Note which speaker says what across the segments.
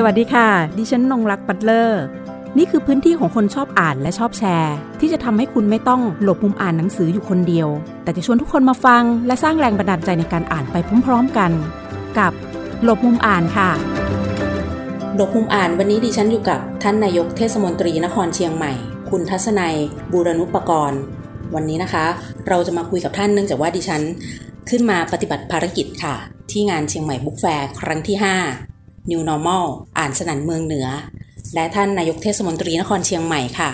Speaker 1: สวัสดีค่ะ ดิฉันนงรักปัตเลอร์ นี่คือพื้นที่ของคนชอบอ่านและชอบแชร์ ที่จะทำให้คุณไม่ต้องหลบมุมอ่านหนังสืออยู่คนเดียว แต่จะชวนทุกคนมาฟัง และสร้างแรงบันดาลใจในการอ่านไปพร้อม ๆกัน กับหลบมุมอ่านค่ะ หลบมุมอ่านวันนี้ดิฉันอยู่กับท่านนายกเทศมนตรีนครเชียงใหม่ คุณทัศนัยบูรณุปกรณ์ วันนี้นะคะ เราจะมาคุยกับท่านเนื่องจากว่าดิฉันขึ้นมาปฏิบัติภารกิจค่ะ ที่งานเชียงใหม่ Book Fair ครั้งที่ 5 New Normal อ่านสนั่นเมืองเหนือ และท่านนายกเทศมนตรีนครเชียงใหม่ค่ะ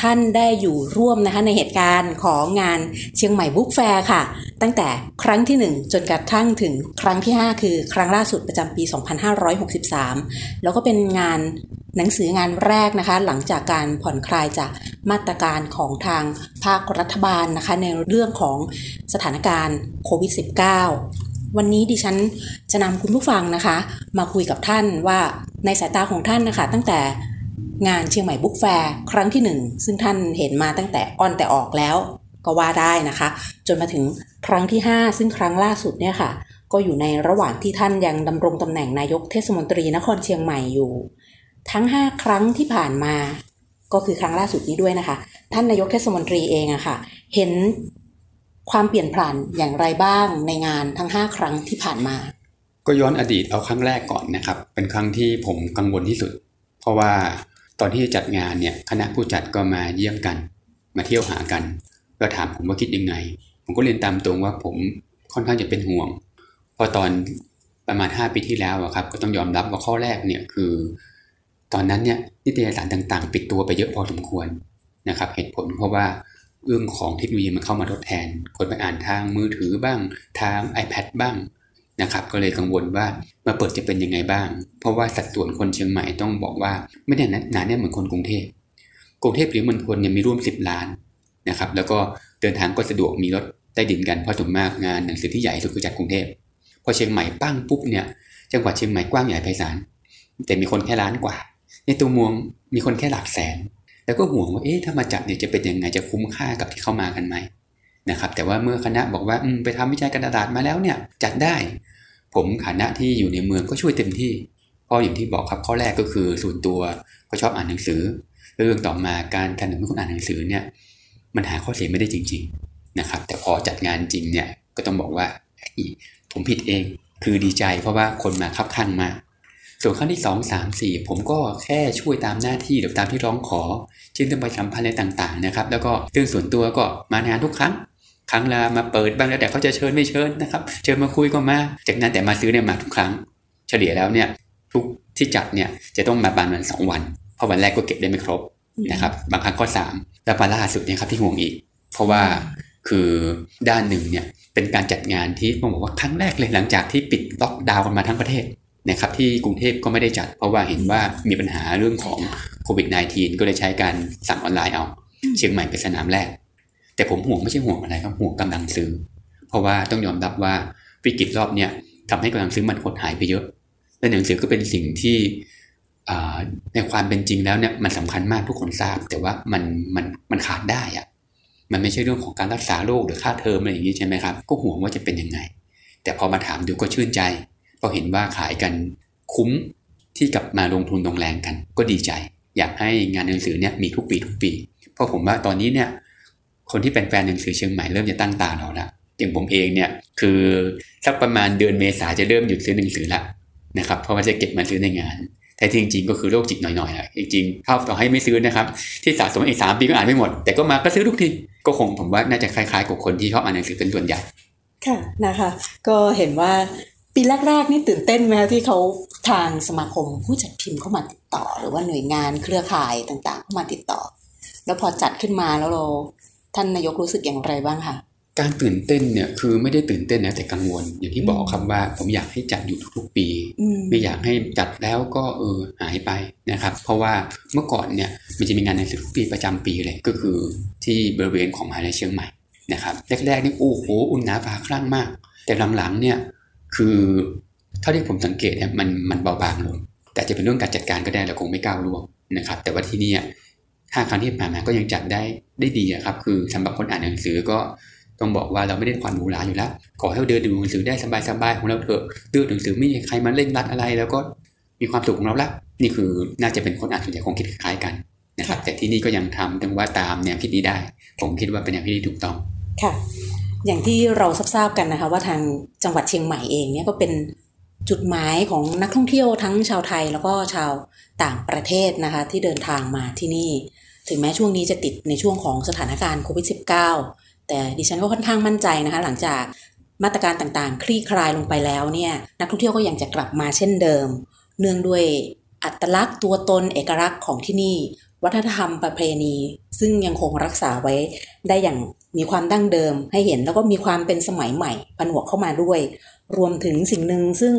Speaker 1: ท่านได้อยู่ร่วมนะคะในเหตุการณ์ของงานเชียงใหม่ Book Fair ค่ะ ตั้งแต่ครั้งที่ 1 จนกระทั่งถึงครั้งที่ 5 คือครั้งล่าสุดประจำปี 2563 แล้วก็เป็นงานหนังสืองานแรกนะคะ หลังจากการผ่อนคลายจากมาตรการของทางภาครัฐบาลนะคะ ในเรื่องของสถานการณ์โควิด -19 วันนี้ดิฉันจะนำคุณผู้ฟังนะคะ มาคุยกับท่านว่าในสายตาของท่านนะคะ ตั้งแต่งานเชียงใหม่บุ๊กแฟร์ครั้งที่หนึ่งซึ่งท่านเห็นมาตั้งแต่อ่อนแต่ออกแล้ว ก็ว่าได้นะคะ จนมาถึงครั้งที่ 5 ซึ่งครั้งล่าสุดเนี่ยค่ะ ก็อยู่ในระหว่างที่ท่านยังดำรงตำแหน่งนายกเทศมนตรีนครเชียงใหม่อยู่ ทั้ง 5 ครั้งที่ผ่านมา ก็คือครั้งล่าสุดนี้ด้วยนะคะ ท่านนายกเทศมนตรีเองอะค่ะ เห็น ความเปลี่ยนผ่านอย่างไรบ้างในงานทั้ง 5 ครั้งที่ผ่านมา
Speaker 2: ก็ย้อนอดีตเอาครั้งแรกก่อนนะครับ เป็นครั้งที่ผมกังวลที่สุด เพราะว่าตอนที่จัดงานเนี่ยคณะผู้จัดก็มาเยี่ยมกัน มาเที่ยวหากันก็ถามผมว่าคิดยังไง ผมก็เรียนตามตรงว่าผมค่อนข้างจะเป็นห่วงเพราะตอนประมาณ 5 ปีที่แล้วอะครับ ก็ต้องยอมรับว่าข้อแรกเนี่ยคือ ตอนนั้นเนี่ยนิตยสารต่างๆ ปิดตัวไปเยอะพอสมควรนะครับ เหตุผลเพราะว่า เรื่องของเทคโนโลยีมันเข้ามาทดแทน คนไปอ่านทางมือถือบ้าง ทาง iPad บ้างนะครับก็เลยกังวลว่ามาเปิดจะเป็นยังไงบ้าง เพราะว่าสัดส่วนคนเชียงใหม่ต้องบอกว่าไม่ได้หนาแน่นเหมือนคนกรุงเทพกรุงเทพหรือมณฑลเนี่ยมีร่วม 10 ล้านนะครับแล้วก็เดินทางก็สะดวกมีรถใต้ดินกันเพราะส่วนมากงานหนังสือที่ใหญ่สุดคือจัดกรุงเทพพอเชียงใหม่ปั้งปุ๊บเนี่ยจังหวัดเชียงใหม่กว้างใหญ่ไพศาลแต่มีคนแค่ล้านกว่า ในตัวเมืองมีคนแค่หลักแสน แล้วก็ห่วงว่าเอ๊ะถ้ามาจัดเนี่ยจะเป็นยังไงจะคุ้มค่ากับที่เข้ามากันไหมนะครับ แต่ว่าเมื่อคณะบอกว่าไปทำวิจัยกรตลาดมาแล้วเนี่ยจัดได้ ผมฐานะที่อยู่ในเมืองก็ช่วยเต็มที่เพราะอย่างที่บอกครับข้อแรกก็คือส่วนตัวก็ชอบอ่านหนังสือ เรื่องต่อมาการทำหนังสือคนอ่านหนังสือเนี่ยมันหาข้อเสียไม่ได้จริง ๆนะครับ แต่พอจัดงานจริงเนี่ยก็ต้องบอกว่าผมผิดเองคือดีใจเพราะว่าคนมาคับข้างมาก ส่วนขั้นที่สองสามสี่ผมก็แค่ช่วยตามหน้าที่หรือตามที่ร้องขอเช่นเรื่องไปสัมพันธ์อะไรต่างๆนะครับ แล้วก็เรื่องส่วนตัวก็มางานทุกครั้ง ครั้งละมาเปิดบ้างแล้วแต่เขาจะเชิญไม่เชิญนะครับเชิญมาคุยก็มาจากนั้นแต่มาซื้อเนี่ยมาทุกครั้ง เฉลี่ยแล้วเนี่ยทุกที่จัดเนี่ยจะต้องมาประมาณสองวัน เพราะวันแรกก็เก็บได้ไม่ครบนะครับบางครั้งก็สามแล้วมาล่าสุดเนี่ยครับที่ห่วงอีก เพราะว่าคือด้านหนึ่งเนี่ยเป็นการจัดงานที่ต้องบอกว่าครั้งแรกเลยหลังจากที่ปิดล็อกดาวน์กันมาทั้งประเทศ นะครับที่กรุงเทพก็ไม่ได้จัด เพราะว่าเห็นว่ามีปัญหาเรื่องของโควิด -19 ก็เลยใช้การสั่งออนไลน์เอาเชียงใหม่เป็นสนามแรก แต่ผมห่วงไม่ใช่ห่วงอะไรครับห่วงกำลังซื้อ เพราะว่าต้องยอมรับว่าวิกฤตรอบเนี้ยทำให้กำลังซื้อมันหดหายไปเยอะและหนังสือก็เป็นสิ่งที่ในความเป็นจริงแล้วเนี่ยมันสำคัญมากทุกคนทราบ แต่ว่ามันมันมันขาดได้อะมันไม่ใช่เรื่องของการรักษาโรคหรือค่าเทอมอะไรอย่างนี้ใช่ไหมครับ ก็ห่วงว่าจะเป็นยังไง แต่พอมาถามดูก็ชื่นใจ พอเห็นว่าขายกันคุ้มที่กลับมาลงทุนลงแรงกัน ก็ดีใจ อยากให้งานหนังสือเนี่ยมีทุกปีทุกปี เพราะผมว่าตอนนี้เนี่ยคนที่เป็นแฟนหนังสือเชียงใหม่เริ่มจะตั้งตาเราละอย่างผมเองเนี่ยคือสักประมาณเดือนเมษาจะเริ่มหยุดซื้อหนังสือละนะครับเพราะว่าจะเก็บมาซื้อในงาน แต่จริงๆ ก็คือโรคจิตหน่อยๆอะจริงๆถ้าต่อให้ไม่ซื้อนะครับ ที่สะสมอีกสามปีก็อ่านไม่หมด แต่ก็มาก็ซื้อทุกทีก็คงผมว่าน่าจะคล้ายๆกับคนที่ชอบอ่านหนังสือเป็นส่วนใหญ่
Speaker 1: ค่ะนะคะ ก็เห็นว่า ปีแรกๆนี่ตื่นเต้นไหมที่เขาทางสมาคมผู้จัดพิมพ์เข้ามาติดต่อ หรือว่าหน่วยงานเครือข่ายต่างๆเข้ามาติดต่อ แล้วพอจัดขึ้นมาแล้วเราท่านนายกรู้สึกอย่างไรบ้างคะ
Speaker 2: การตื่นเต้นเนี่ยคือไม่ได้ตื่นเต้นนะแต่กังวล อย่างที่บอกครับว่าผมอยากให้จัดอยู่ทุกๆปี ไม่อยากให้จัดแล้วก็เออหายไปนะครับ เพราะว่าเมื่อก่อนเนี่ยมันจะมีงานในสุดทุกปีประจำปีเลยก็คือที่บริเวณของมหาลัยเชียงใหม่นะครับแรกๆนี่โอ้โห อุ่นหนาฟ้าคลั่งมาก แต่หลังๆเนี่ย คือเท่าที่ผมสังเกตเนี่ยมันมันเบาบางลงแต่จะเป็นเรื่องการจัดการก็ได้เราคงไม่ก้าวล่วงนะครับ แต่ว่าที่นี่ห้าครั้งที่ผ่านมาก็ยังจัดได้ได้ดีครับ คือสำหรับคนอ่านหนังสือก็ต้องบอกว่าเราไม่ได้ความหรูหราอยู่แล้วขอให้เราเดินดูหนังสือได้สบายๆของเราเถอะเลือกหนังสือไม่มีใครมาเล่นรัดอะไร แล้วก็มีความสุขของเราละนี่คือน่าจะเป็นคนอ่านส่วนใหญ่คงคิดคล้ายกันนะครับ แต่ที่นี่ก็ยังทำถึงว่าตามแนวคิดนี้ได้ ผมคิดว่าเป็นแนวคิดที่ถูกต้อง
Speaker 1: ค่ะ อย่างที่เราทราบกันนะคะว่าทางจังหวัดเชียงใหม่เองเนี่ยก็เป็นจุดหมายของนักท่องเที่ยวทั้งชาวไทยแล้วก็ชาวต่างประเทศนะคะที่เดินทางมาที่นี่ ถึงแม้ช่วงนี้จะติดในช่วงของสถานการณ์โควิด -19 แต่ดิฉันก็ค่อนข้างมั่นใจนะคะ หลังจากมาตรการต่างๆ คลี่คลายลงไปแล้วเนี่ยนักท่องเที่ยวก็ยังจะกลับมาเช่นเดิม เนื่องด้วยอัตลักษณ์ตัวตนเอกลักษณ์ของที่นี่ วัฒนธรรมประเพณี ซึ่งยังคงรักษาไว้ได้อย่าง มีความดั้งเดิมให้เห็นแล้วก็มีความเป็นสมัยใหม่ผนวกเข้ามาด้วย รวมถึงสิ่งหนึ่งซึ่ง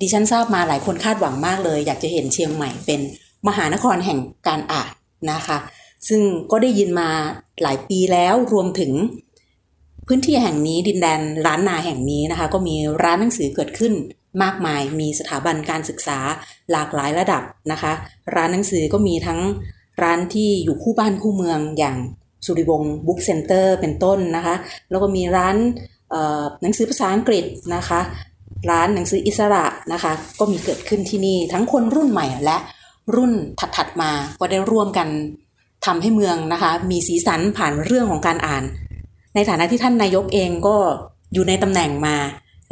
Speaker 1: ดิฉันทราบมาหลายคนคาดหวังมากเลย อยากจะเห็นเชียงใหม่เป็นมหานครแห่งการอ่านนะคะ ซึ่งก็ได้ยินมาหลายปีแล้วรวมถึง พื้นที่แห่งนี้ดินแดนร้านนาแห่งนี้นะคะ ก็มีร้านหนังสือเกิดขึ้นมากมาย มีสถาบันการศึกษาหลากหลายระดับนะคะ ร้านหนังสือก็มีทั้งร้านที่อยู่คู่บ้านคู่เมืองอย่าง สุริวงศ์บุ๊กเซ็นเตอร์เป็นต้นนะคะ แล้วก็มีร้านหนังสือภาษาอังกฤษนะคะ ร้านหนังสืออิสระนะคะ ก็มีเกิดขึ้นที่นี่ทั้งคนรุ่นใหม่และรุ่นถัดๆมาก็ได้ร่วมกันทำให้เมืองนะคะ มีสีสันผ่านเรื่องของการอ่าน ในฐานะที่ท่านนายกเองก็อยู่ในตำแหน่งมา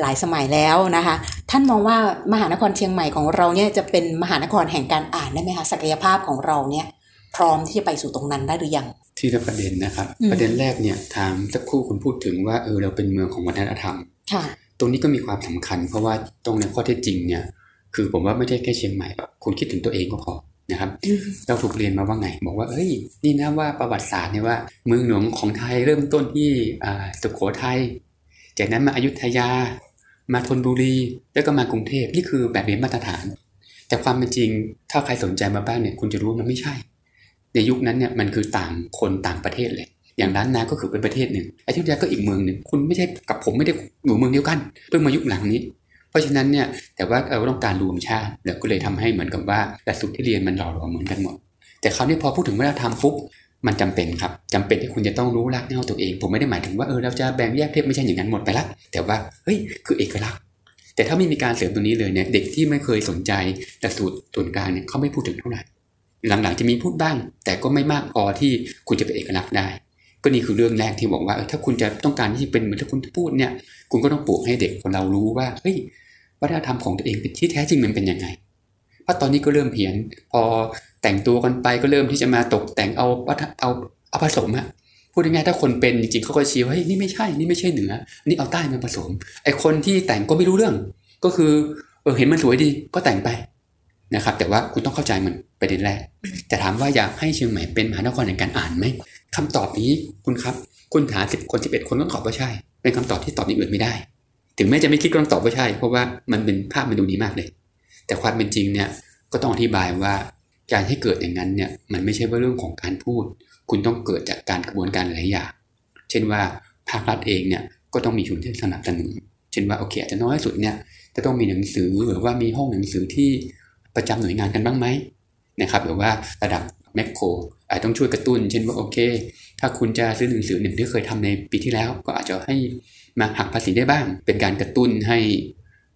Speaker 1: หลายสมัยแล้วนะคะ ท่านมองว่ามหานครเชียงใหม่ของเราเนี่ยจะเป็นมหานครแห่งการอ่านได้ไหมคะศักยภาพของเราเนี่ยพร้อมที่จะไปสู่ตรงนั้นได้หรือยัง
Speaker 2: ที่ละประเด็นนะครับ ประเด็นแรกเนี่ยทางสักครู่คุณพูดถึงว่าเออเราเป็นเมืองของวัฒนธรรม
Speaker 1: ค่ะ
Speaker 2: ตรงนี้ก็มีความสำคัญ เพราะว่าตรงในข้อเท็จจริงเนี่ย คือผมว่าไม่ใช่แค่เชียงใหม่หรอกคุณคิดถึงตัวเองก็พอนะครับ เราถูกเรียนมาว่าไง บอกว่าเอ้ย นี่นะว่าประวัติศาสตร์เนี่ยว่าเมืองหลวงของไทยเริ่มต้นที่อ่าสุโขทัยจากนั้นมาอยุธยา มาธนบุรี แล้วก็มากรุงเทพนี่คือแบบเรียนมาตรฐาน แต่ความเป็นจริงถ้าใครสนใจมาบ้างเนี่ยคุณจะรู้มันไม่ใช่ ในยุคนั้นเนี่ยมันคือต่างคนต่างประเทศเลย อย่างล้านนาก็คือเป็นประเทศหนึ่งไอยุธยาก็อีกเมืองหนึ่งคุณไม่ใช่กับผมไม่ได้อยู่เมืองเดียวกันเพิ่งมายุคหลังนี้ เพราะฉะนั้นเนี่ยแต่ว่าเราต้องการรวมชาติแล้วก็เลยทำให้เหมือนกับว่าหลักสูตรที่เรียนมันหล่อหลอมเหมือนกันหมด แต่คราวนี้พอพูดถึงวัฒนธรรมปุ๊บมันจำเป็นครับจำเป็นที่คุณจะต้องรู้รักเน่าตัวเอง ผมไม่ได้หมายถึงว่าเออเราจะแบ่งแยกเพศไม่ใช่อย่างนั้นหมดไปละแต่ว่าเฮ้ยคือเอกลักษณ์ แต่ถ้าไม่มีการเสริมตรงนี้เลยเนี่ยเด็กที่ไม่เคยสนใจหลักสูตรส่วนกลางเนี่ยเขาไม่พูดถึงเท่าไหร่ หลังๆจะมีพูดบ้าง แต่ก็ไม่มากพอที่คุณจะเป็นเอกลักษณ์ได้ ก็นี่คือเรื่องแรกที่บอกว่าถ้าคุณจะต้องการที่เป็นเหมือนที่คุณพูดเนี่ย คุณก็ต้องปลูกให้เด็กของเรารู้ว่าเฮ้ยวัฒนธรรมของตัวเองเป็นที่แท้จริงมันเป็นยังไงเพราะตอนนี้ก็เริ่มเพี้ยนพอแต่งตัวกันไปก็เริ่มที่จะมาตกแต่งเอาเอาเอาผสมอะพูดง่ายๆถ้าคนเป็นจริงๆเขาก็ชี้ว่าเฮ้ยนี่ไม่ใช่ นี่ไม่ใช่เหนือนี่เอาใต้มาผสมไอคนที่แต่งก็ไม่รู้เรื่อง ก็คือเออเห็นมันสวยดีก็แต่งไป นะครับ แต่ว่าคุณต้องเข้าใจมันประเด็นแรกแต่ถามว่าอยากให้เชียงใหม่เป็นมหานครแห่งการอ่านไหมคำตอบนี้คุณครับ คุณหาสิบคนสิบเอ็ดคนก็ตอบว่าใช่ เป็นคำตอบที่ตอบอย่างอื่นไม่ได้ ถึงแม้จะไม่คิดก็ต้องตอบว่าใช่ เพราะว่ามันเป็นภาพมันดูดีมากเลย แต่ความเป็นจริงเนี่ยก็ต้องอธิบายว่าการให้เกิดอย่างนั้นเนี่ยมันไม่ใช่ว่าเรื่องของการพูด คุณต้องเกิดจากการกระบวนการหลายอย่างเช่นว่าภาครัฐเองเนี่ยก็ต้องมีชุนที่สนับสนุน เช่นว่าโอเคอาจจะน้อยสุดเนี่ยจะต้องมีหนังสือหรือว่ามีห้องหนังสือที่ ประจำหน่วยงานกันบ้างไหมนะครับหรือว่าระดับแมคโครอาจต้องช่วยกระตุ้น เช่นว่าโอเค ถ้าคุณจะซื้อหนังสือหนึ่งที่เคยทำในปีที่แล้ว ก็อาจจะให้มาหักภาษีได้บ้าง เป็นการกระตุ้นให้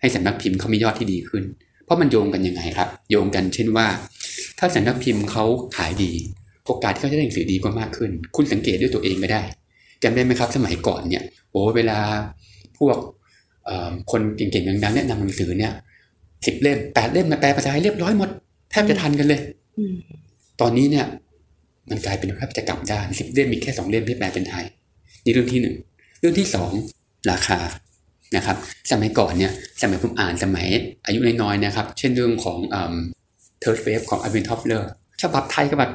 Speaker 2: ให้สำนักพิมพ์เขามียอดที่ดีขึ้น เพราะมันโยงกันยังไงครับ โยงกันเช่นว่า ถ้าสำนักพิมพ์เขาขายดี โอกาสที่เขาจะได้หนังสือดีก็มากขึ้น คุณสังเกตด้วยตัวเองไม่ได้จำได้ไหมครับ สมัยก่อนเนี่ยโอ้เวลาพวกคนเก่งๆดังๆแนะนำหนังสือเนี่ย สิบเล่มแปดเล่มมาแปลภาษาไทยเรียบร้อยหมด แทบจะทันกันเลยตอนนี้เนี่ย มันกลายเป็นแทบจะกลับด้านสิบเล่มมีแค่สองเล่มที่แปลเป็นไทยนี่เรื่องที่หนึ่งเรื่องที่สองราคานะครับ สมัยก่อนเนี่ย สมัยผมอ่านสมัยอายุน้อยๆนะครับ เช่นเรื่องของ Third Wave ของ Alvin Toffler ฉบับไทยกับแบบ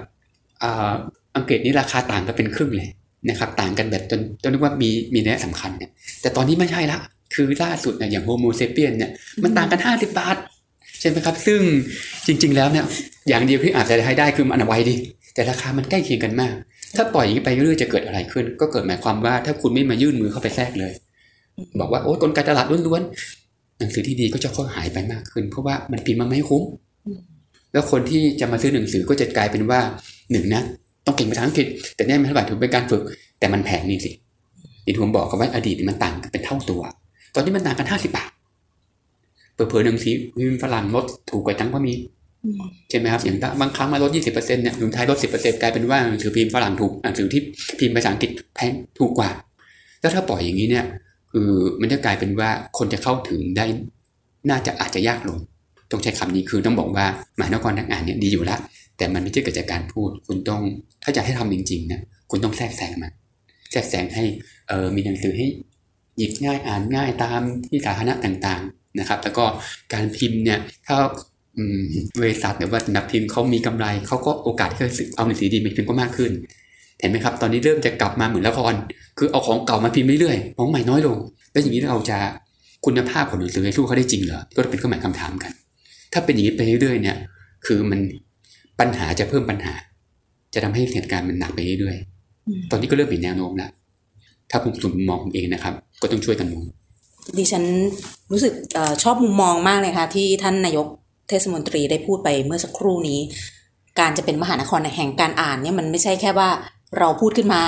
Speaker 2: อังกฤษนี่ราคาต่างกันเป็นครึ่งเลยนะครับ ต่างกันแบบจนจนนึกว่ามีมีนัยสำคัญเนี่ยแต่ตอนนี้ไม่ใช่ละ คือล่าสุดเนี่ยอย่าง Homo Sapiens เนี่ยมันต่างกันห้าสิบบาทใช่ไหมครับ ซึ่งจริง ๆ แล้วเนี่ยอย่างเดียวที่อาจจะให้ได้คือมันไวดี แต่ราคามันใกล้เคียงกันมาก ถ้าปล่อยอย่างนี้ไปเรื่อยๆจะเกิดอะไรขึ้น ก็เกิดหมายความว่าถ้าคุณไม่มายื่นมือเข้าไปแทรกเลย บอกว่าโอ้ยกลไกตลาดล้วนๆหนังสือที่ดีก็จะค่อยหายไปมากขึ้น เพราะว่ามันพิมพ์มาไม่คุ้ม แล้วคนที่จะมาซื้อหนังสือก็จะกลายเป็นว่าหนึ่งนะต้องเก่งภาษาอังกฤษแต่นี่ไม่เท่าไหร่ถือเป็นการฝึก แต่มันแพงนี่สิที่ผมบอกกันว่าอดีตมันต่างกันเป็นเท่าตัว ตอนนี้มันต่างกันห้าสิบบาทเผลอๆหนังสือพิมพ์ฝรั่งลดถูกกว่าทั้งก็มีใช่ไหมครับอย่างบางครั้งมาลด20%เนี่ยสุดท้ายลด10%กลายเป็นว่าหนังสือพิมพ์ฝรั่งถูกหนังสือที่พิมพ์ภาษาอังกฤษแพงถูกกว่า แล้วถ้าปล่อยอย่างนี้เนี่ยคือมันจะกลายเป็นว่าคนจะเข้าถึงได้ น่าจะอาจจะยากลงต้องใช้คำนี้คือต้องบอกว่าหมายนครนักอ่านเนี่ยดีอยู่แล้วแต่มันไม่ใช่เกิดจากการพูด คุณต้องถ้าจะให้ทำจริงๆนะคุณต้องแทรกแซงมันแทรกแซงให้เออมีหนังสือให้ หยิบง่ายอ่านง่ายตามที่สาธารณะต่างๆนะครับ แล้วก็การพิมพ์เนี่ยถ้าบริษัทหรือว่าสำนักพิมพ์เขามีกำไรเขาก็โอกาสที่จะเอาหนังสือดีมาพิมพ์ก็มากขึ้น เห็นไหมครับ ตอนนี้เริ่มจะกลับมาเหมือนละครคือเอาของเก่ามาพิมพ์เรื่อยๆของใหม่น้อยลง แล้วอย่างนี้เราจะคุณภาพของหนังสือสู้เขาได้จริงเหรอก็เป็นเครื่องหมายคำถามกัน ถ้าเป็นอย่างนี้ไปเรื่อยๆเนี่ย คือมันปัญหาจะเพิ่มปัญหา จะทำให้เหตุการณ์มันหนักไปเรื่อยๆตอนนี้ก็เริ่มเห็นแนวโน้มแล้ว ถ้าผมสุนมองเองนะครับ ก็ต้องช่วยกันมอง
Speaker 1: ดิฉันรู้สึกอชอบมุมมองมากเลยค่ะ ที่ท่านนายกเทศมนตรีได้พูดไปเมื่อสักครู่นี้ การจะเป็นมหานครแห่งการอ่านเนี่ยมันไม่ใช่แค่ว่าเราพูดขึ้นมา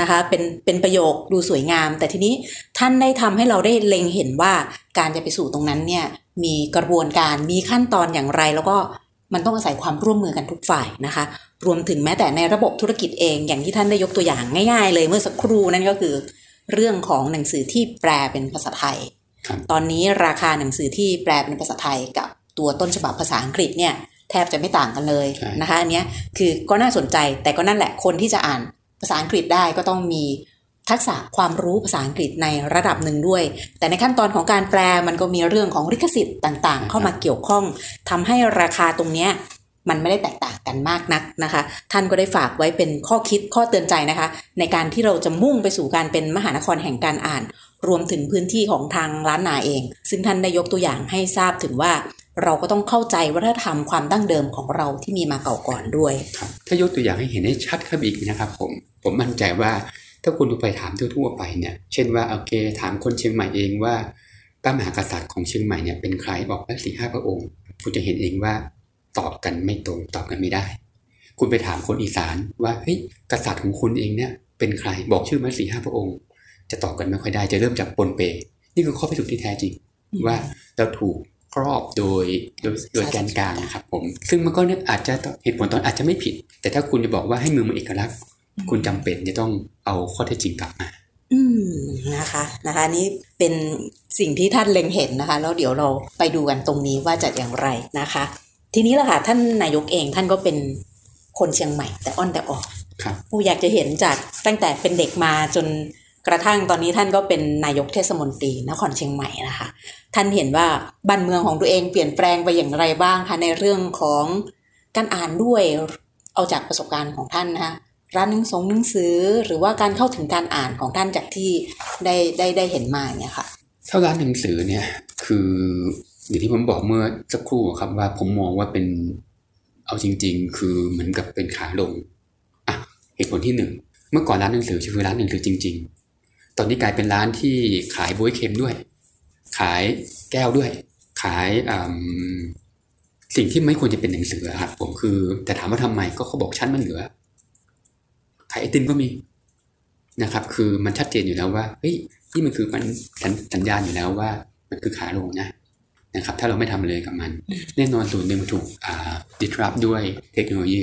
Speaker 1: นะคะเป็นเป็นประโยคดูสวยงาม แต่ทีนี้ท่านได้ทำให้เราได้เล็งเห็นว่าการจะไปสู่ตรงนั้นเนี่ยมีกระบวนการมีขั้นตอนอย่างไรแล้วก็ มันต้องอาศัยความร่วมมือกันทุกฝ่ายนะคะ รวมถึงแม้แต่ในระบบธุรกิจเองอย่างที่ท่านได้ยกตัวอย่างง่าย ๆ เลยเมื่อสักครู่นั่นก็คือ เรื่องของหนังสือที่แปลเป็นภาษาไทย ตอนนี้ราคาหนังสือที่แปลเป็นภาษาไทยกับตัวต้นฉบับภาษาอังกฤษเนี่ยแทบจะไม่ต่างกันเลยนะคะอันนี้คือก็น่าสนใจแต่ก็นั่นแหละคนที่จะอ่านภาษาอังกฤษได้ก็ต้องมี ทักษะความรู้ภาษาอังกฤษในระดับหนึ่งด้วย แต่ในขั้นตอนของการแปลมันก็มีเรื่องของลิขสิทธิ์ต่างๆ เข้ามาเกี่ยวข้องทำให้ราคาตรงนี้มันไม่ได้แตกต่างกันมากนักนะคะ ท่านก็ได้ฝากไว้เป็นข้อคิดข้อเตือนใจนะคะ ในการที่เราจะมุ่งไปสู่การเป็นมหานครแห่งการอ่าน รวมถึงพื้นที่ของทางล้านนาเอง ซึ่งท่านได้ยกตัวอย่างให้ทราบถึงว่าเราก็ต้องเข้าใจวัฒนธรรมความดั้งเดิมของเราที่มีมาเก่าก่อนด้วย
Speaker 2: ถ้ายกตัวอย่างให้เห็นให้ชัดขึ้นอีกนะครับผมผมมั่นใจว่า ถ้าคุณไปถามทั่วๆไปเนี่ย เช่นว่าโอเคถามคนเชียงใหม่เองว่าพระมหากษัตริย์ของเชียงใหม่เนี่ยเป็นใครบอกว่าสี่ห้าพระองค์ คุณจะเห็นเองว่าตอบกันไม่ตรงตอบกันไม่ได้ คุณไปถามคนอีสานว่าเฮ้ยกษัตริย์ของคุณเองเนี่ยเป็นใครบอกชื่อมาสี่ห้าพระองค์ จะตอบกันไม่ค่อยได้จะเริ่มจากปนเป นี่คือข้อพิสูจน์ที่แท้จริง ว่าเราถูกครอบโดยโดยโดยแกนกลางนะครับผม ซึ่งมันก็เนี่ยอาจจะเหตุผลตอนอาจจะไม่ผิด แต่ถ้าคุณจะบอกว่าให้มือมันเอกลักษณ์ คุณจำเป็นจะต้องเอาข้อเท็จจริงกลับมา
Speaker 1: อืมนะคะนะคะนี่เป็นสิ่งที่ท่านเล็งเห็นนะคะ แล้วเดี๋ยวเราไปดูกันตรงนี้ว่าจะอย่างไรนะคะ ทีนี้ละค่ะท่านนายกเองท่านก็เป็นคนเชียงใหม่ แต่อ้อนแต่ออกผู้อยากจะเห็นจากตั้งแต่เป็นเด็กมาจนกระทั่งตอนนี้ท่านก็เป็นนายกเทศมนตรีนครเชียงใหม่นะคะ ท่านเห็นว่าบ้านเมืองของตัวเองเปลี่ยนแปลงไปอย่างไรบ้างคะในเรื่องของการอ่านด้วยเอาจากประสบการณ์ของท่านนะคะ ร้านหนังสงหนังสือ หรือว่าการเข้าถึงการอ่านของท่านจากที่ได้ได้ได้เห็นมาเนี่ยค่ะ
Speaker 2: ถ้าร้านหนังสือเนี่ยคืออย่างที่ผมบอกเมื่อสักครู่ครับว่าผมมองว่าเป็นเอาจริง ๆ คือเหมือนกับเป็นขาลงอะเหตุผลที่หนึ่งเมื่อก่อนร้านหนังสือคือร้านหนังสือจริง ๆ ตอนนี้กลายเป็นร้านที่ขายบวยเค็มด้วย ขายแก้วด้วย ขายสิ่งที่ไม่ควรจะเป็นหนังสือครับผมคือ แต่ถามว่าทำไมก็เขาบอกชั้นมันเหลือ ขายไอติมก็มีนะครับ คือมันชัดเจนอยู่แล้วว่าเฮ้ยนี่มันคือมันสัญญาณอยู่แล้วว่า มันคือขาลงนะนะครับ ถ้าเราไม่ทำเลยกับมัน แน่นอนส่วนหนึ่งถูกอ่าดิทรับด้วยเทคโนโลยี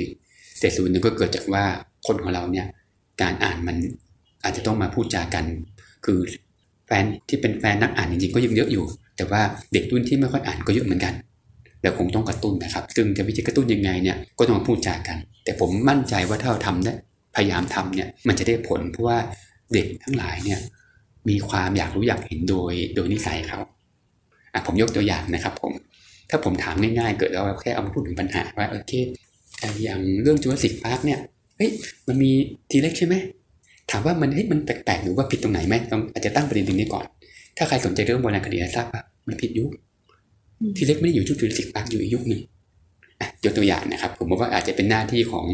Speaker 2: แต่ส่วนหนึ่งก็เกิดจากว่าคนของเราเนี่ย การอ่านมันอาจจะต้องมาพูดจากัน คือแฟนที่เป็นแฟนนักอ่านจริงๆก็ยังเยอะอยู่ แต่ว่าเด็กรุ่นที่ไม่ค่อยอ่านก็เยอะเหมือนกันแล้วคงต้องกระตุ้นนะครับ ซึ่งจะวิธีกระตุ้นยังไงเนี่ยก็ต้องมาพูดจากัน แต่ผมมั่นใจว่าถ้าเราทำได้ พยายามทำเนี่ยมันจะได้ผลเพราะว่าเด็กทั้งหลายเนี่ยมีความอยากรู้อยากเห็นโดยโดยนิสัยเขาอะผมยกตัวอย่างนะครับผม ถ้าผมถามง่ายๆ เกิดเราแค่เอามาพูดถึงปัญหาว่าโอเคอย่างเรื่องจูราสสิกพาร์คเนี่ยเฮ้ยมันมีทีเล็กใช่ไหมถามว่ามันเฮ้ยมันแปลกๆหรือว่าผิดตรงไหนไหมต้องอาจจะตั้งประเด็นตรงนี้ก่อน ถ้าใครสนใจเรื่องโบราณคดีทราบว่ามันผิดยุคทีเล็กไม่ได้อยู่ชุดจุลศิกปักอยู่อีกยุคหนึ่งยกตัวอย่างนะครับ ผมว่าอาจจะเป็นหน้าที่ของ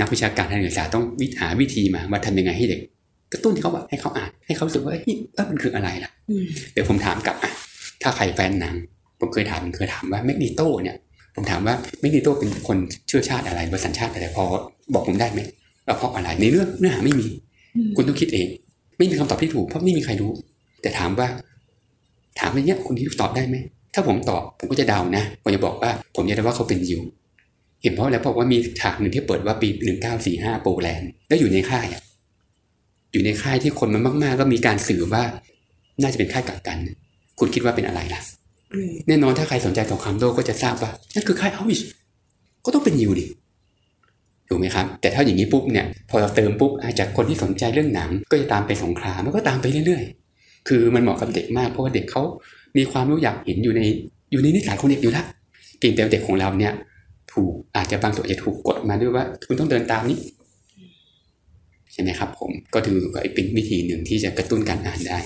Speaker 2: นักวิชาการทางการศึกษาต้องวิหาวิธีมาว่าทำยังไงให้เด็กกระตุ้นเขาว่าให้เขาอ่านให้เขาสึกว่าเฮ้ยมันคืออะไรล่ะเดี๋ยวผมถามกลับอะถ้าใครแฟนหนัง ผมเคยถามเคยถามว่าแมกนีโตเนี่ยผมถามว่าแมกนีโตเป็นคนเชื้อชาติอะไรบริษัทชาติอะไรพอบอกผมได้ไหมว่าเพราะอะไรในเรื่องเนื้อหาไม่มี คุณต้องคิดเอง ไม่มีคำตอบที่ถูกเพราะไม่มีใครรู้ แต่ถามว่า ถามอย่างเงี้ยคุณที่ตอบได้ไหมถ้าผมตอบผมก็จะเดานะผมจะบอกว่า ผมจะเดาว่าเขาเป็นยิว เห็นเพราะแล้วเพราะว่ามีฉากหนึ่งที่เปิดว่าปีหนึ่งเก้าสี่ห้าโปแลนด์แล้วอยู่ในค่ายอะอยู่ในค่ายที่คนมันมาก ๆ ก็มีการสื่อว่า น่าจะเป็นค่ายกักกัน คุณคิดว่าเป็นอะไรล่ะแน่นอนถ้าใครสนใจสงครามโลกก็จะทราบว่านั่นคือค่ายเอาวิชก็ต้องเป็นยิวดิถูกไหมครับ แต่ถ้าอย่างนี้ปุ๊บเนี่ย พอเราเติมปุ๊บจากคนที่สนใจเรื่องหนัง ก็จะตามไปสงครามมันก็ตามไปเรื่อยๆ คือมันเหมาะกับเด็กมากเพราะว่าเด็กเขามีความรู้อยากเห็นอยู่ในอยู่ในนิสัยของเด็กอยู่แล้วเพียงแต่เด็กของเราเนี่ย ถูก อาจจะบางส่วนจะถูกกดมาด้วยว่า คุณต้องเดินตามนี้ ใช่ไหมครับ ผมก็ถือก็เป็นวิธีหนึ่งที่จะกระตุ้นการอ่านได้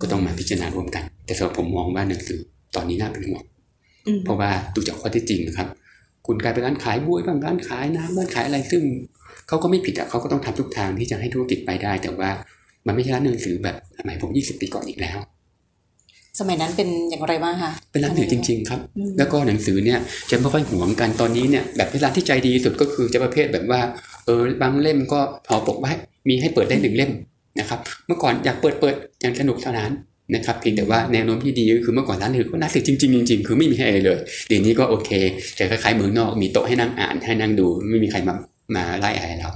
Speaker 2: ก็ต้องมาพิจารณาร่วมกัน แต่สำหรับผมมองว่าหนังสือตอนนี้น่าเป็นห่วงเพราะว่าดูจากข้อที่จริงนะครับ คุณกลายเป็นร้านขายบุ้ยบางร้านขายน้ำร้านขายอะไรซึ่งเขาก็ไม่ผิดอะเขาก็ต้องทำทุกทางที่จะให้ธุรกิจไปได้ แต่ว่ามันไม่ใช่ร้านหนังสือแบบสมัยผมยี่สิบปีก่อนอีกแล้ว
Speaker 1: สมัยนั้นเป็นอย่างไรบ้างคะ
Speaker 2: เป็นร้านหนังสือจริง ๆ ครับ แล้วก็หนังสือเนี่ยจะไม่ค่อยหวงกันตอนนี้เนี่ยแบบร้านที่ใจดีสุดก็คือจะประเภทแบบว่าเออบางเล่มก็ห่อปกไว้มีให้เปิดได้หนึ่งเล่มนะครับ เมื่อก่อนอยากเปิดเปิดอย่างสนุกสนานนะครับเพียงแต่ว่าแนวโน้มที่ดีก็คือเมื่อก่อนร้านหนังสือก็ร้านหนังสือจริงๆจริงๆคือไม่มีให้อะไรเลยเดี๋ยวนี้ก็โอเคจะคล้ายๆเมืองนอกมีโต๊ะให้นั่งอ่านให้นั่งดูไม่มีใครมามาไล่อะไรเรา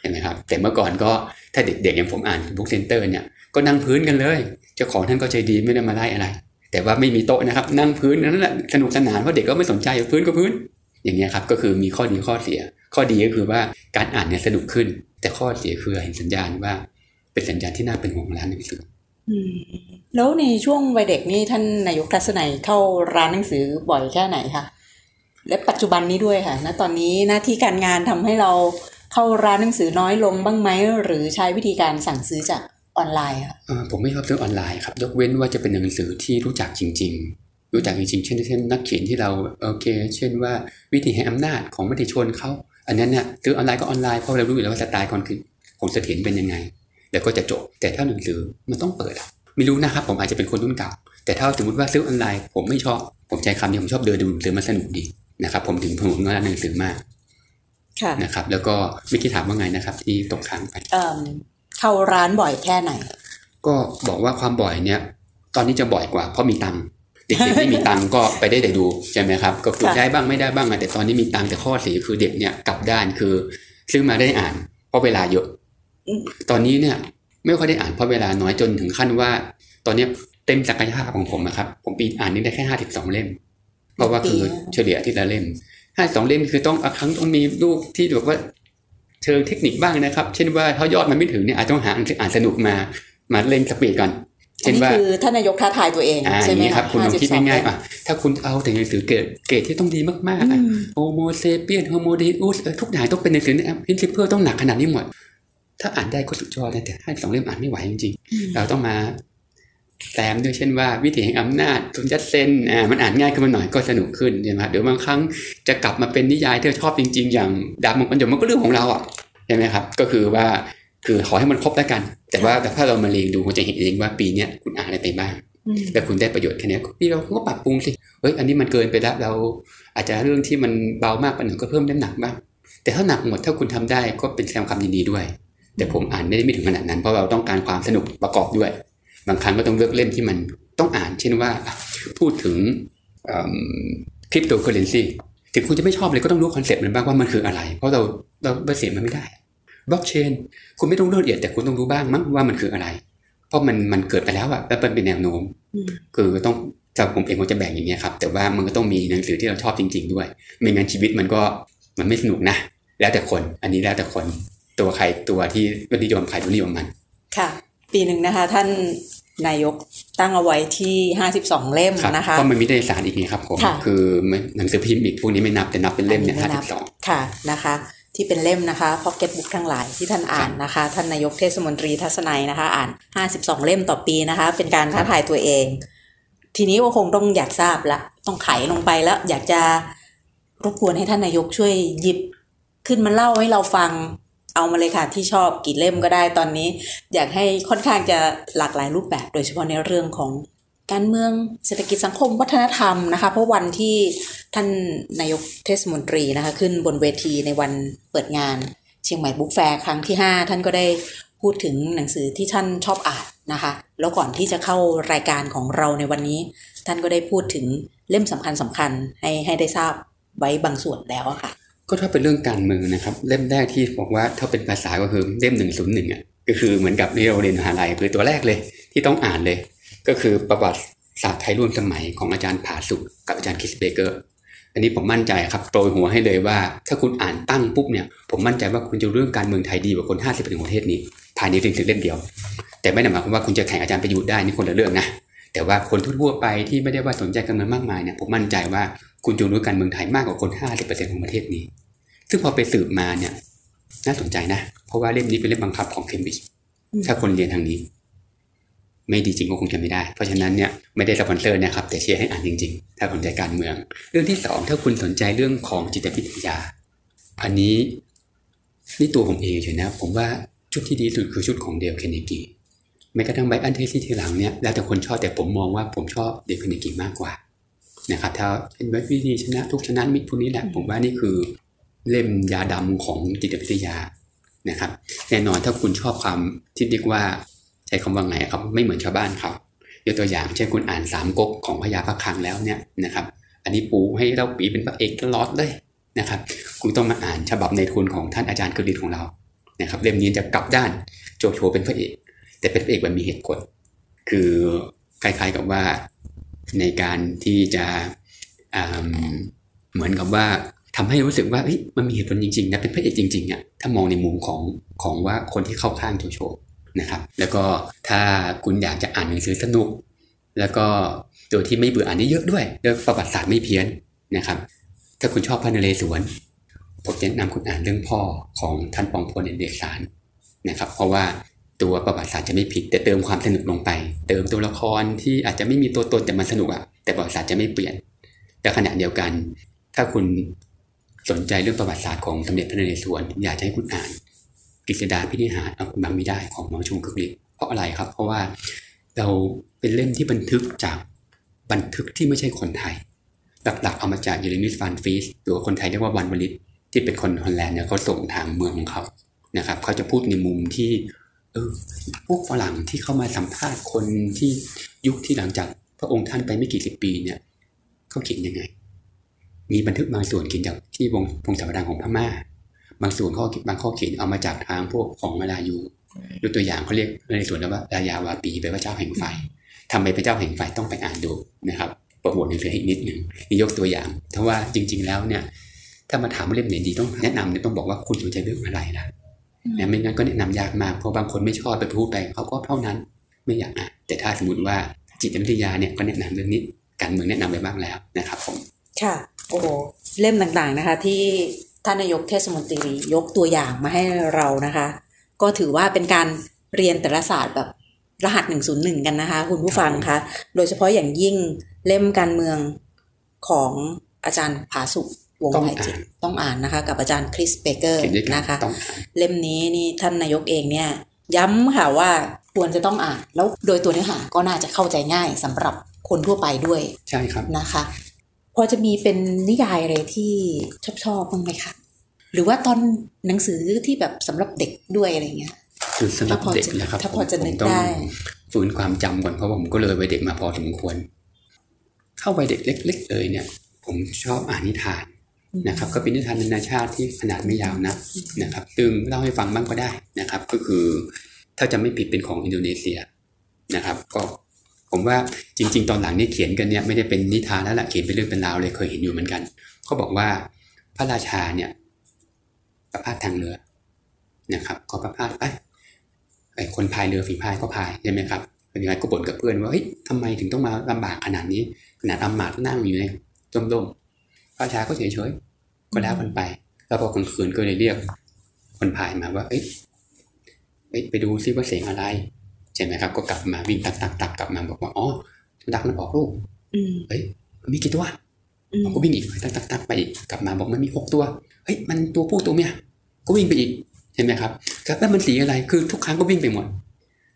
Speaker 2: เห็นไหมครับแต่เมื่อก่อนก็ถ้าเด็กๆอย่างผมอ่าน Book Center เนี่ย ก็นั่งพื้นกันเลย เจ้าของท่านก็ใจดีไม่ได้มาไล่อะไร แต่ว่าไม่มีโต๊ะนะครับ นั่งพื้นนั่นแหละสนุกสนานเพราะเด็กก็ไม่สนใจพื้นก็พื้น อย่างเงี้ยครับก็คือมีข้อดีข้อเสีย ข้อดีก็คือว่าการอ่านเนี่ยสนุกขึ้น แต่ข้อเสียคือเห็นสัญญาณว่า เป็นสัญญาณที่น่าเป็นห่วงร้านหนังสือ
Speaker 1: แล้วในช่วงวัยเด็กนี่ท่านนายกทัศนัยเข้าร้านหนังสือบ่อยแค่ไหนคะและปัจจุบันนี้ด้วยค่ะณตอนนี้หน้าที่การงานทำให้เราเข้าร้านหนังสือน้อยลงบ้างไหมหรือใช้วิธีการสั่งซื้อจาก ออนไลน์ค่ะ
Speaker 2: ผมไม่ชอบซื้อออนไลน์ครับยกเว้นว่าจะเป็นหนังสือที่รู้จักจริง ๆ รู้จักจริงๆ เช่นเช่นนักเขียนที่เราโอเค เช่นว่าวิธีแห่งอำนาจของมติชนเขาอันนั้นเนี่ยซื้อออนไลน์ก็ออนไลน์เพราะเรารู้อยู่แล้วว่าสไตล์คนคือของเสถียรเป็นยังไงแล้วก็จะจบ แต่ถ้าหนังสือมันต้องเปิดอะไม่รู้นะครับ ผมอาจจะเป็นคนรุ่นเก่า แต่ถ้าสมมติว่าซื้อออนไลน์ ผมไม่ชอบ ผมใจคำนี้ผมชอบเดินดูหนังสือมันสนุกดีนะครับผมถึงผมงานหนังสือมาก
Speaker 1: ค่ะ
Speaker 2: นะครับ แล้วก็ไม่คิดถามว่าไงนะครับ ที่ตกค้างไป
Speaker 1: เอ่อเข้าร้านบ่อยแค่ไหน
Speaker 2: ก็บอกว่าความบ่อยเนี่ย ตอนนี้จะบ่อยกว่าเพราะมีตังค์เด็กๆไม่มีตังค์ก็ไปได้แต่ดูใช่ไหมครับ ก็คือ
Speaker 1: ค่ะ
Speaker 2: ได้บ้างไม่ได้บ้างอะแต่ตอนนี้มีตังค์แต่ข้อเสียคือเด็กเนี่ยกลับด้านคือ ซื้อมาได้อ่าน เพราะเวลาเยอะ ตอนนี้เนี่ย ไม่ค่อยได้อ่านเพราะเวลาน้อยจนถึงขั้นว่า ตอนเนี้ยเต็มศักยภาพของผมนะครับ ผมปีอ่านนี่ได้แค่ห้าสิบสองเล่ม เพราะว่าคือเฉลี่ยอาที่ละเล่มห้าสองเล่มคือต้องบางครั้งต้องมีลูกที่แบบว่า เชิงเทคนิคบ้างนะครับ เช่นว่าถ้ายอดมันไม่ถึงเนี่ยอาจต้องหาอ่านสนุกมามาเล่นสปีดก่อน
Speaker 1: อัน
Speaker 2: เช่น
Speaker 1: นี้
Speaker 2: ว่า
Speaker 1: คือท่านนายกท้าทายตัวเอง
Speaker 2: อ่าอ
Speaker 1: ใช่
Speaker 2: ย่าง
Speaker 1: ไหม
Speaker 2: นี้ครับคุณลองคิด
Speaker 1: 52
Speaker 2: ง่ายๆอะถ้าคุณเอาแต่หนังสือเกรดเกรดที่ต้องดีมากๆอะโฮโมเซเปียนโฮโมเดอุสทุกอย่างต้องเป็นหนังสือเนี่ยพินซิเพิลต้องหนักขนาดนี้หมด ถ้าอ่านได้ก็สุดยอดนะแต่ให้สองเล่มอ่านไม่ไหวจริงๆ เราต้องมา แซมด้วยเช่นว่าวิถีแห่งอำนาจทุนยัดเซนอ่ามันอ่านง่ายขึ้นมาหน่อยก็สนุกขึ้นใช่ไหมเดี๋ยวบางครั้งจะกลับมาเป็นนิยายที่เราชอบจริง ๆ อย่างดาบมังกรหยกมันก็เรื่องของเราอะใช่ไหมครับ ก็คือว่าคือขอให้มันครบแล้วกัน แต่ว่าถ้าเรามาเรียงดูคุณจะเห็นเองว่าปีเนี้ยคุณอ่านอะไรไปบ้าง
Speaker 1: อืม
Speaker 2: แล้วคุณได้ประโยชน์แค่เนี้ยพี่เราก็ปรับปรุงสิเฮ้ยอันนี้มันเกินไปแล้วเราอาจจะเรื่องที่มันเบามากไปหน่อยก็เพิ่มน้ำหนักบ้างแต่ถ้าหนักหมดถ้าคุณทำได้ก็เป็นแสดงความยินดีด้วย แต่ผมอ่านไม่ได้ไม่ถึงขนาดนั้นเพราะเราต้องการความสนุกประกอบด้วย บางครั้งก็ต้องเลือกเล่มที่มันต้องอ่าน เช่นว่าอะพูดถึงคริปโตเคอเรนซีถึงคุณจะไม่ชอบเลยก็ต้องรู้ concept มันบ้างว่ามันคืออะไร เพราะเราเราปฏิเสธมันไม่ได้บล็อกเชนคุณไม่ต้องรู้ละเอียดแต่คุณต้องรู้บ้างมั้งว่ามันคืออะไร เพราะมันมันเกิดไปแล้วอะแล้วมันเป็นแนวโน้ม
Speaker 1: อืม
Speaker 2: คือต้องจากผมเองผมจะแบ่งอย่างนี้ครับ แต่ว่ามันก็ต้องมีหนังสือที่เราชอบจริง ๆ ด้วย ไม่งั้นชีวิตมันก็มันไม่สนุกนะ แล้วแต่คน อันนี้แล้วแต่คน ตัวใครตัวที่นิยมใครตัวนิยมมัน
Speaker 1: ค่ะ ปีหนึ่งนะคะ ท่านนายกตั้งเอาไว้ที่ห้าสิบสองเล่ม
Speaker 2: ครับ
Speaker 1: นะคะ
Speaker 2: เพราะมันมีได้สารอีกนี่ครับผม
Speaker 1: ค่ะ
Speaker 2: คือหนังสือพิมพ์อีกพวกนี้ไม่นับแต่นับเป็นเล่มเนี่ย
Speaker 1: อั
Speaker 2: ห้าน
Speaker 1: นี้
Speaker 2: สิ
Speaker 1: ไม่
Speaker 2: บ
Speaker 1: นั
Speaker 2: สอง
Speaker 1: ค่ะนะคะที่เป็นเล่มนะคะพ็อกเก็ตบุ๊กทั้งหลายที่ท่านอ่านนะคะ ท่านนายกเทศมนตรีทัศนัยนะคะ อ่าน 52 เล่มต่อปีนะคะ เป็นการท้าทายตัวเอง ทีนี้ก็คงต้องอยากทราบละต้องไขลงไปแล้ว อยากจะรบกวนให้ท่านนายกช่วยหยิบ ขึ้นมาเล่าให้เราฟัง เอามาเลยค่ะที่ชอบกี่เล่มก็ได้ตอนนี้ อยากให้ค่อนข้างจะหลากหลายรูปแบบ โดยเฉพาะในเรื่องของการเมืองเศรษฐกิจสังคมวัฒนธรรมนะคะ เพราะวันที่ท่านนายกเทศมนตรีนะคะ ขึ้นบนเวทีในวันเปิดงาน เชียงใหม่บุ๊กแฟร์ครั้งที่ 5 ท่านก็ได้พูดถึงหนังสือที่ท่านชอบอ่านนะคะ แล้วก่อนที่จะเข้ารายการของเราในวันนี้
Speaker 3: ท่านก็ได้พูดถึงเล่มสำคัญสำคัญให้ให้ได้ทราบไว้บางส่วนแล้วค่ะ
Speaker 2: ก็ถ้าเป็นเรื่องการเมืองนะครับ เล่มแรกที่บอกว่าถ้าเป็นภาษาก็คือเล่มหนึ่งศูนย์หนึ่งอะก็คือเหมือนกับที่เราเรียนมหาลัยคือตัวแรกเลย ที่ต้องอ่านเลย ก็คือประวัติศาสตร์ไทยร่วมสมัยของอาจารย์ผาสุกกับอาจารย์คริสเบเคอร์อันนี้ผมมั่นใจครับโปรยหัวให้เลยว่า ถ้าคุณอ่านตั้งปุ๊บเนี่ยผมมั่นใจว่าคุณจะรู้เรื่องการเมืองไทยดีกว่าคน 50เปอร์เซ็นต์ของประเทศนี้ภายในเพียงเล่มเดียว แต่ไม่ได้หมายความว่าคุณจะแข่งอาจารย์ประยุทธ์ได้นี่คนละเรื่องนะ แต่ว่าคนทั่วๆไปที่ไม่ได้ว่าสนใจการเมืองมากมายเนี่ยผมมั่นใจว่าคุณจะรู้การเมืองไทยมากกว่าคน 50%ของประเทศนี้ ซึ่งพอไปสืบมาเนี่ย น่าสนใจนะ เพราะว่าเล่มนี้เป็นเล่มบังคับของเคมบริดจ์
Speaker 3: อืม
Speaker 2: ถ้าคนเรียนทางนี้ ไม่ดีจริงก็คงจะไม่ได้ เพราะฉะนั้นเนี่ยไม่ได้สปอนเซอร์นะครับ แต่เชียร์ให้อ่านจริง ๆ ถ้าสนใจการเมือง เรื่องที่สองถ้าคุณสนใจเรื่องของจิตวิทยา อันนี้นี่ตัวผมเองเฉยนะ ผมว่าชุดที่ดีที่สุดคือชุดของเดลเคนเนกี แม้กระทั่งไบอันเทสที่ทีหลังเนี่ยแล้วแต่คนชอบแต่ผมมองว่าผมชอบเดลเคนเนกีมากกว่านะครับถ้าเป็นแบบวิธีชนะทุกชนะมิตรพวกนี้แหละผมว่านี่คือเล่มยาดำของจิตวิทยานะครับแน่นอนถ้าคุณชอบความที่เรียกว่าใช้คำว่าไงครับไม่เหมือนชาวบ้านเขายกตัวอย่างเช่นคุณอ่านสามก๊กของพญาพระคังแล้วเนี่ยนะครับอันนี้ปูให้เราปีเป็นพระเอกตลอดเลยนะครับคุณต้องมาอ่านฉบับในทุนของท่านอาจารย์กฤษของเรานะครับเล่มนี้จะกลับด้านโจโฉเป็นพระเอก แต่เป็นพระเอกแบบมีเหตุผลคือคล้ายๆกับว่าในการที่จะเหมือนกับว่าทำให้รู้สึกว่ามันมีเหตุผลจริงๆนะเป็นพระเอกจริงๆอะถ้ามองในมุมของของว่าคนที่เข้าข้างโจโฉนะครับ แล้วก็ถ้าคุณอยากจะอ่านหนังสือสนุก แล้วก็โดยที่ไม่เบื่ออ่านเยอะด้วยด้วยประวัติศาสตร์ไม่เพี้ยนนะครับ ถ้าคุณชอบพระนเรศวรผมแนะนำคุณอ่านเรื่องพ่อของท่านปองพลเดชสารนะครับ เพราะว่า ตัวประวัติศาสตร์จะไม่ผิด แต่เติมความสนุกลงไป เติมตัวละครที่อาจจะไม่มีตัวตนแต่มันสนุกอะแต่ประวัติศาสตร์จะไม่เปลี่ยนแต่ขณะเดียวกัน ถ้าคุณสนใจเรื่องประวัติศาสตร์ของสมเด็จพระนเรศวรผมอยากจะให้คุณอ่านกฤษดาพินิหารเอาคุณบางไม่ได้ของหมอชงคึกฤทธิ์เพราะอะไรครับ เพราะว่าเราเป็นเล่มที่บันทึกจากบันทึกที่ไม่ใช่คนไทย หลักๆเอามาจากเยเรมิสฟานฟีสหรือว่าคนไทยเรียกว่าวันวลิตที่เป็นคนฮอลแลนด์เนี่ยเขาส่งทางเมืองของเขานะครับเขาจะพูดในมุมที่ เออพวกฝรั่งที่เข้ามาสัมภาษณ์คนที่ยุคที่หลังจากพระองค์ท่านไปไม่กี่สิบปีเนี่ยเขาเขียนยังไง มีบันทึกบางส่วนเขียนจากที่วงพงศาวดารของพม่า บางส่วนข้อบางข้อเขียนเอามาจากทางพวกของมาลายูยกตัวอย่างเขาเรียกในส่วนแล้วว่ารายาวาปีแปลว่าเจ้าแห่งไฟทำไมเป็นเจ้าแห่งไฟต้องไปอ่านดูนะครับประมวลหนังสือให้อีกนิดหนึ่งนี่ยกตัวอย่างถ้าะว่าจริง ๆ แล้วเนี่ย ถ้ามาถามว่าเล่มไหนดีต้องแนะนำเนี่ยต้องบอกว่าคุณสนใจเรื่องอะไรนะ นะไม่งั้นก็แนะนำยากมากเพราะบางคนไม่ชอบไปพูดไปเขาก็เท่านั้นไม่อยากอ่านแต่ถ้าสมมติว่าจิตวิทยาเนี่ยก็แนะนำเรื่องนี้การเมืองแนะนำไปบ้างแล้วนะครับผม
Speaker 3: ค่ะโอ้โหเล่มต่างๆนะคะที่ท่านนายกเทศมนตรียกตัวอย่างมาให้เรานะคะ ก็ถือว่าเป็นการเรียนแต่ละศาสตร์แบบรหัส 101 กันนะคะ คุณผู้ฟังคะ โดยเฉพาะอย่างยิ่งเล่มการเมืองของอาจารย์ผาสุก วงศ์ไผ่จิตต้องอ่านนะคะ กับอาจารย์คริสเบเกอร์
Speaker 2: เขียนด้วยกัน
Speaker 3: นะคะ
Speaker 2: ต้องอ่าน
Speaker 3: เล่มนี้นี่ท่านนายกเองเนี่ย ย้ำค่ะว่าควรจะต้องอ่าน แล้วโดยตัวเนื้อหาก็น่าจะเข้าใจง่ายสำหรับคนทั่วไปด้วย
Speaker 2: ใช่ครับ
Speaker 3: นะคะพอจะมีเป็นนิยายอะไรที่ชอบชอบบ้างไหมคะหรือว่าตอนหนังสือที่แบบสำหรับเด็กด้วยอะไรเงี้ย
Speaker 2: คือสำหรับ
Speaker 3: ถ้าพอ
Speaker 2: เด็ก
Speaker 3: จะ
Speaker 2: นะครับ
Speaker 3: ถ้าพอจะ
Speaker 2: ผม
Speaker 3: นึก
Speaker 2: ต้อง
Speaker 3: ได้
Speaker 2: ฟื้นความจำก่อนเพราะว่าผมก็เลยวัยเด็กมาพอสมควร เข้าวัยเด็กเล็ก ๆ เลยเนี่ย ผมชอบอ่านนิทาน นะครับก็เป็นนิทานนานาชาติที่ขนาดไม่ยาวนักนะครับซึ่งเล่าให้ฟังบ้างก็ได้นะครับ ก็คือถ้าจะไม่ผิดเป็นของอินโดนีเซียนะครับ ก็ผมว่าจริง ๆ ตอนหลังนี่เขียนกันเนี่ยไม่ได้เป็นนิทานแล้วละเขียนเป็นเรื่องเป็นราวเลยเคยเห็นอยู่เหมือนกันเขาบอกว่าพระราชาเนี่ยประพาสทางเรือนะครับ ก็ประพาสไปไอ้คนพายเรือฝีพายก็พายใช่ไหมครับเป็นยังไงก็บ่นกับเพื่อนว่าเฮ้ยทำไมถึงต้องมาลำบากขนาดนี้ขนาดอำมาตย์นั่งอยู่ในจมดม พระราชาก็เฉยๆก็แล้วกันไป แล้วพอกลางคืนก็เลยเรียก คนพายมาว่าเอ้ยเอ้ยไปดูซิว่าเสียงอะไร ใช่ไหมครับ ก็กลับมาวิ่งตักตักตักกลับมาบอกว่าอ๋อดักมันออกลูก
Speaker 3: อืม
Speaker 2: เฮ้ยมันมีกี่ตัว
Speaker 3: อืม
Speaker 2: ก็วิ่งอีกตักตักตักไปอีกกลับมาบอกมันมีหกตัวเฮ้ยมันตัวผู้ตัวเมียก็วิ่งไปอีกเห็นไหมครับครับแล้วมันสีอะไรคือทุกครั้งก็วิ่งไปหมด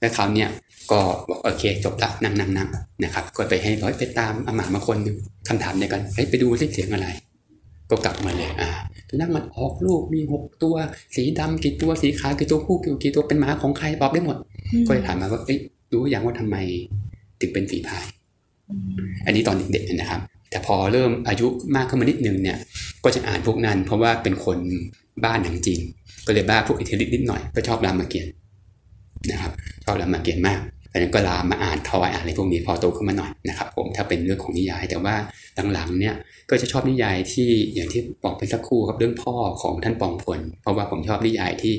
Speaker 2: แล้วคราวเนี้ยก็บอกโอเคจบละนั่งนั่งนั่งนะครับก็ไปให้ร้อยไปตามอาหมามาคนหนึ่งคำถามเดียวกันเฮ้ยไปดูสิเสียงอะไร ก็กลับมาเลยอ่าตัวนั้นมันออกลูกมีหกตัว สีดำกี่ตัวสีขาวกี่ตัวผู้กี่กี่ตัวเป็นหมาของใครตอบได้หมด ก็เลยถามมาว่าเอ้ยรู้อย่างว่าทำไมถึงเป็นฝีพาย อันนี้ตอนเด็กๆนะครับ แต่พอเริ่มอายุมากขึ้นมานิดนึงเนี่ย ก็จะอ่านพวกนั้น เพราะว่าเป็นคนบ้านหนังจีนก็เลยบ้าพวกอิทธิฤทธิ์นิดหน่อยก็ชอบรามเกียรติ์ นะครับชอบรามเกียรติ์มากดังนั้นก็ลามมาอ่านทอยอ่านอะไรพวกนี้พอโตขึ้นมาหน่อยนะครับผมถ้าเป็นเรื่องของนิยาย แต่ว่าหลังๆเนี่ยก็จะชอบนิยายที่อย่างที่บอกไปสักครู่ครับเรื่องพ่อของท่านปองพลเพราะว่าผมชอบนิยายที่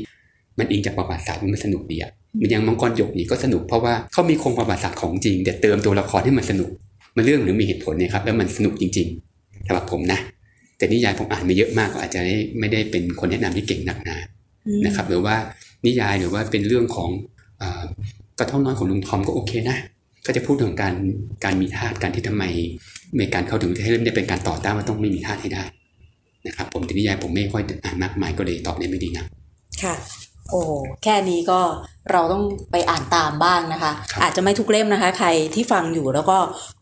Speaker 2: มันอิงจากประวัติศาสตร์มันสนุกดีอะมันยังมังกรหยกนี่ก็สนุกเพราะว่าเขามีโครงประวัติศาสตร์ของจริง แต่เติมตัวละครให้มันสนุก มันเรื่องหรือมีเหตุผลเนี่ยครับแล้วมันสนุกจริงๆสำหรับผมนะ แต่นิยายผมอ่านมาเยอะมากก็อาจจะไม่ได้เป็นคนแนะนำที่เก่งนักหนานะครับหรือว่านิยายหรือว่าเป็นเรื่องของ กระท่อมน้อยของลุงทอมก็โอเคนะ ก็จะพูดถึงการการมีทาสการที่ทำไมในการเข้าถึงให้เริ่มได้เป็นการต่อต้านว่าต้องไม่มีทาสให้ได้นะครับผมแต่นิยายผมไม่ค่อยอ่านมากมายก็เลยตอบได้ไม่ดีนะ
Speaker 1: ค่ะโอ้แค่นี้ก็เราต้องไปอ่านตามบ้างนะคะ อาจจะไม่ทุกเล่มนะคะ ใครที่ฟังอยู่แล้วก็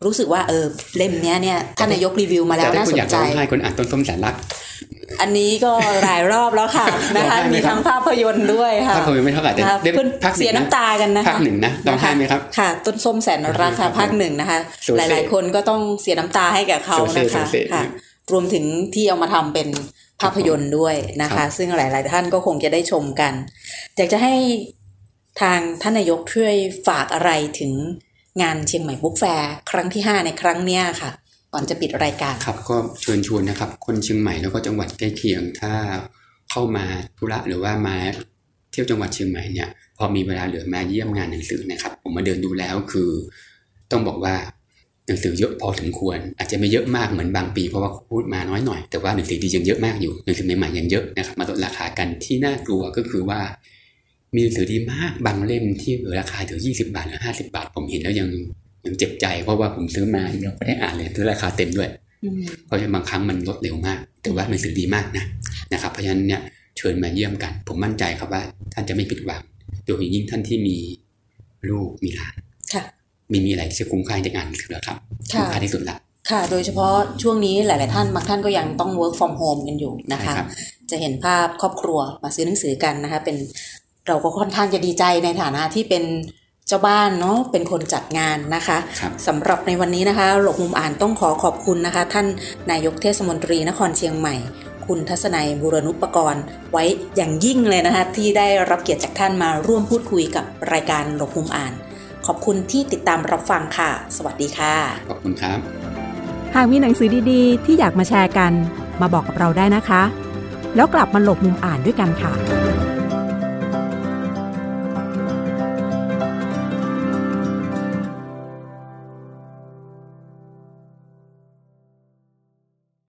Speaker 1: รู้สึกว่าเออเล่มนี้เนี่ยท่านนายกรีวิวมาแล้วน่าสนใจ
Speaker 2: ให้คนอ่านต้นส้มแสนรัก
Speaker 1: อันนี้ก็หลายรอบแล้วค่ะนะคะมีทั้งภาพยนตร์ด้วยค่ะ
Speaker 2: ภาพยนตร์ไม่เท่าไหร่แต่
Speaker 1: เพื่อนเสียน้ำตากันนะคะ
Speaker 2: ภาคหนึ่งนะต้องให้ไหมครับ
Speaker 1: ค่ะ ต้นส้มแสนรักค่ะภาคหนึ่งนะคะ หลายๆ คนก็ต้องเสียน้ำตาให้กับเขานะคะค่ะรวมถึงที่เอามาทำเป็นภาพยนตร์ด้วยนะคะ ซึ่งหลาย ๆ ท่านก็คงจะได้ชมกัน อยากจะให้ทางท่านนายกช่วยฝากอะไรถึงงานเชียงใหม่บุ๊กแฟร์ครั้งที่ 5 ในครั้งเนี้ยค่ะ ก่อนจะปิดรายการ
Speaker 2: ครับก็เชิญชวนนะครับ คนเชียงใหม่แล้วก็จังหวัดใกล้เคียงถ้าเข้ามาธุระหรือว่ามาเที่ยวจังหวัดเชียงใหม่เนี่ย พอมีเวลาเหลือมาเยี่ยมงานหนังสือนะครับ ผมมาเดินดูแล้วคือ ต้องบอกว่าหนังสือเยอะพอสมควร อาจจะไม่เยอะมากเหมือนบางปีเพราะว่าพูดมาน้อยหน่อยแต่ว่าหนังสือดียังเยอะมากอยู่หนังสือใหม่ๆยังเยอะนะครับ มาลดราคากันที่น่ากลัวก็คือว่า มีหนังสือดีมากบางเล่มที่เหลือราคาถึงยี่สิบาทหรือห้าสิบาท ผมเห็นแล้วยัง ยังเจ็บใจเพราะว่าผมซื้อมายังไม่ได้อ่านเลยซื้อราคาเต็มด้วย เพราะฉะนั้นบางครั้งมันลดเร็วมาก แต่ว่าหนังสือดีมากนะนะครับ เพราะฉะนั้นเนี่ยเชิญมาเยี่ยมกัน ผมมั่นใจครับว่าท่านจะไม่ผิดหวังโดยยิ่งท่านที่มีลูกมีหลานมีมีอะไรที่คุ้มค่าในงานสือครับคุ้มค่าที่สุดละ
Speaker 1: ค่ะ โดยเฉพาะช่วงนี้หลาย ๆ ท่านบางท่านก็ยังต้อง work from home กันอยู่นะคะ จะเห็นภาพครอบครัวมาซื้อหนังสือกันนะคะ เป็นเราก็ค่อนข้างจะดีใจในฐานะที่เป็น เจ้าบ้านเนาะเป็นคนจัดงานนะคะคสำหรับในวันนี้นะคะ หลบมุมอ่านต้องขอขอบคุณนะคะ ท่านนายกเทศมนตรีนครเชียงใหม่ คุณทัศนัยบุรณุปกรณ์ไว้อย่างยิ่งเลยนะคะ ที่ได้รับเกียรติจากท่านมาร่วมพูดคุยกับรายการหลบมุมอ่าน ขอบคุณที่ติดตามรับฟังค่ะ สวัสดีค่ะ
Speaker 2: ขอบคุณครับ
Speaker 4: หากมีหนังสือดีๆ ที่อยากมาแชร์กัน มาบอกกับเราได้นะคะ แล้วกลับมาหลบมุมอ่านด้วยกันค่ะ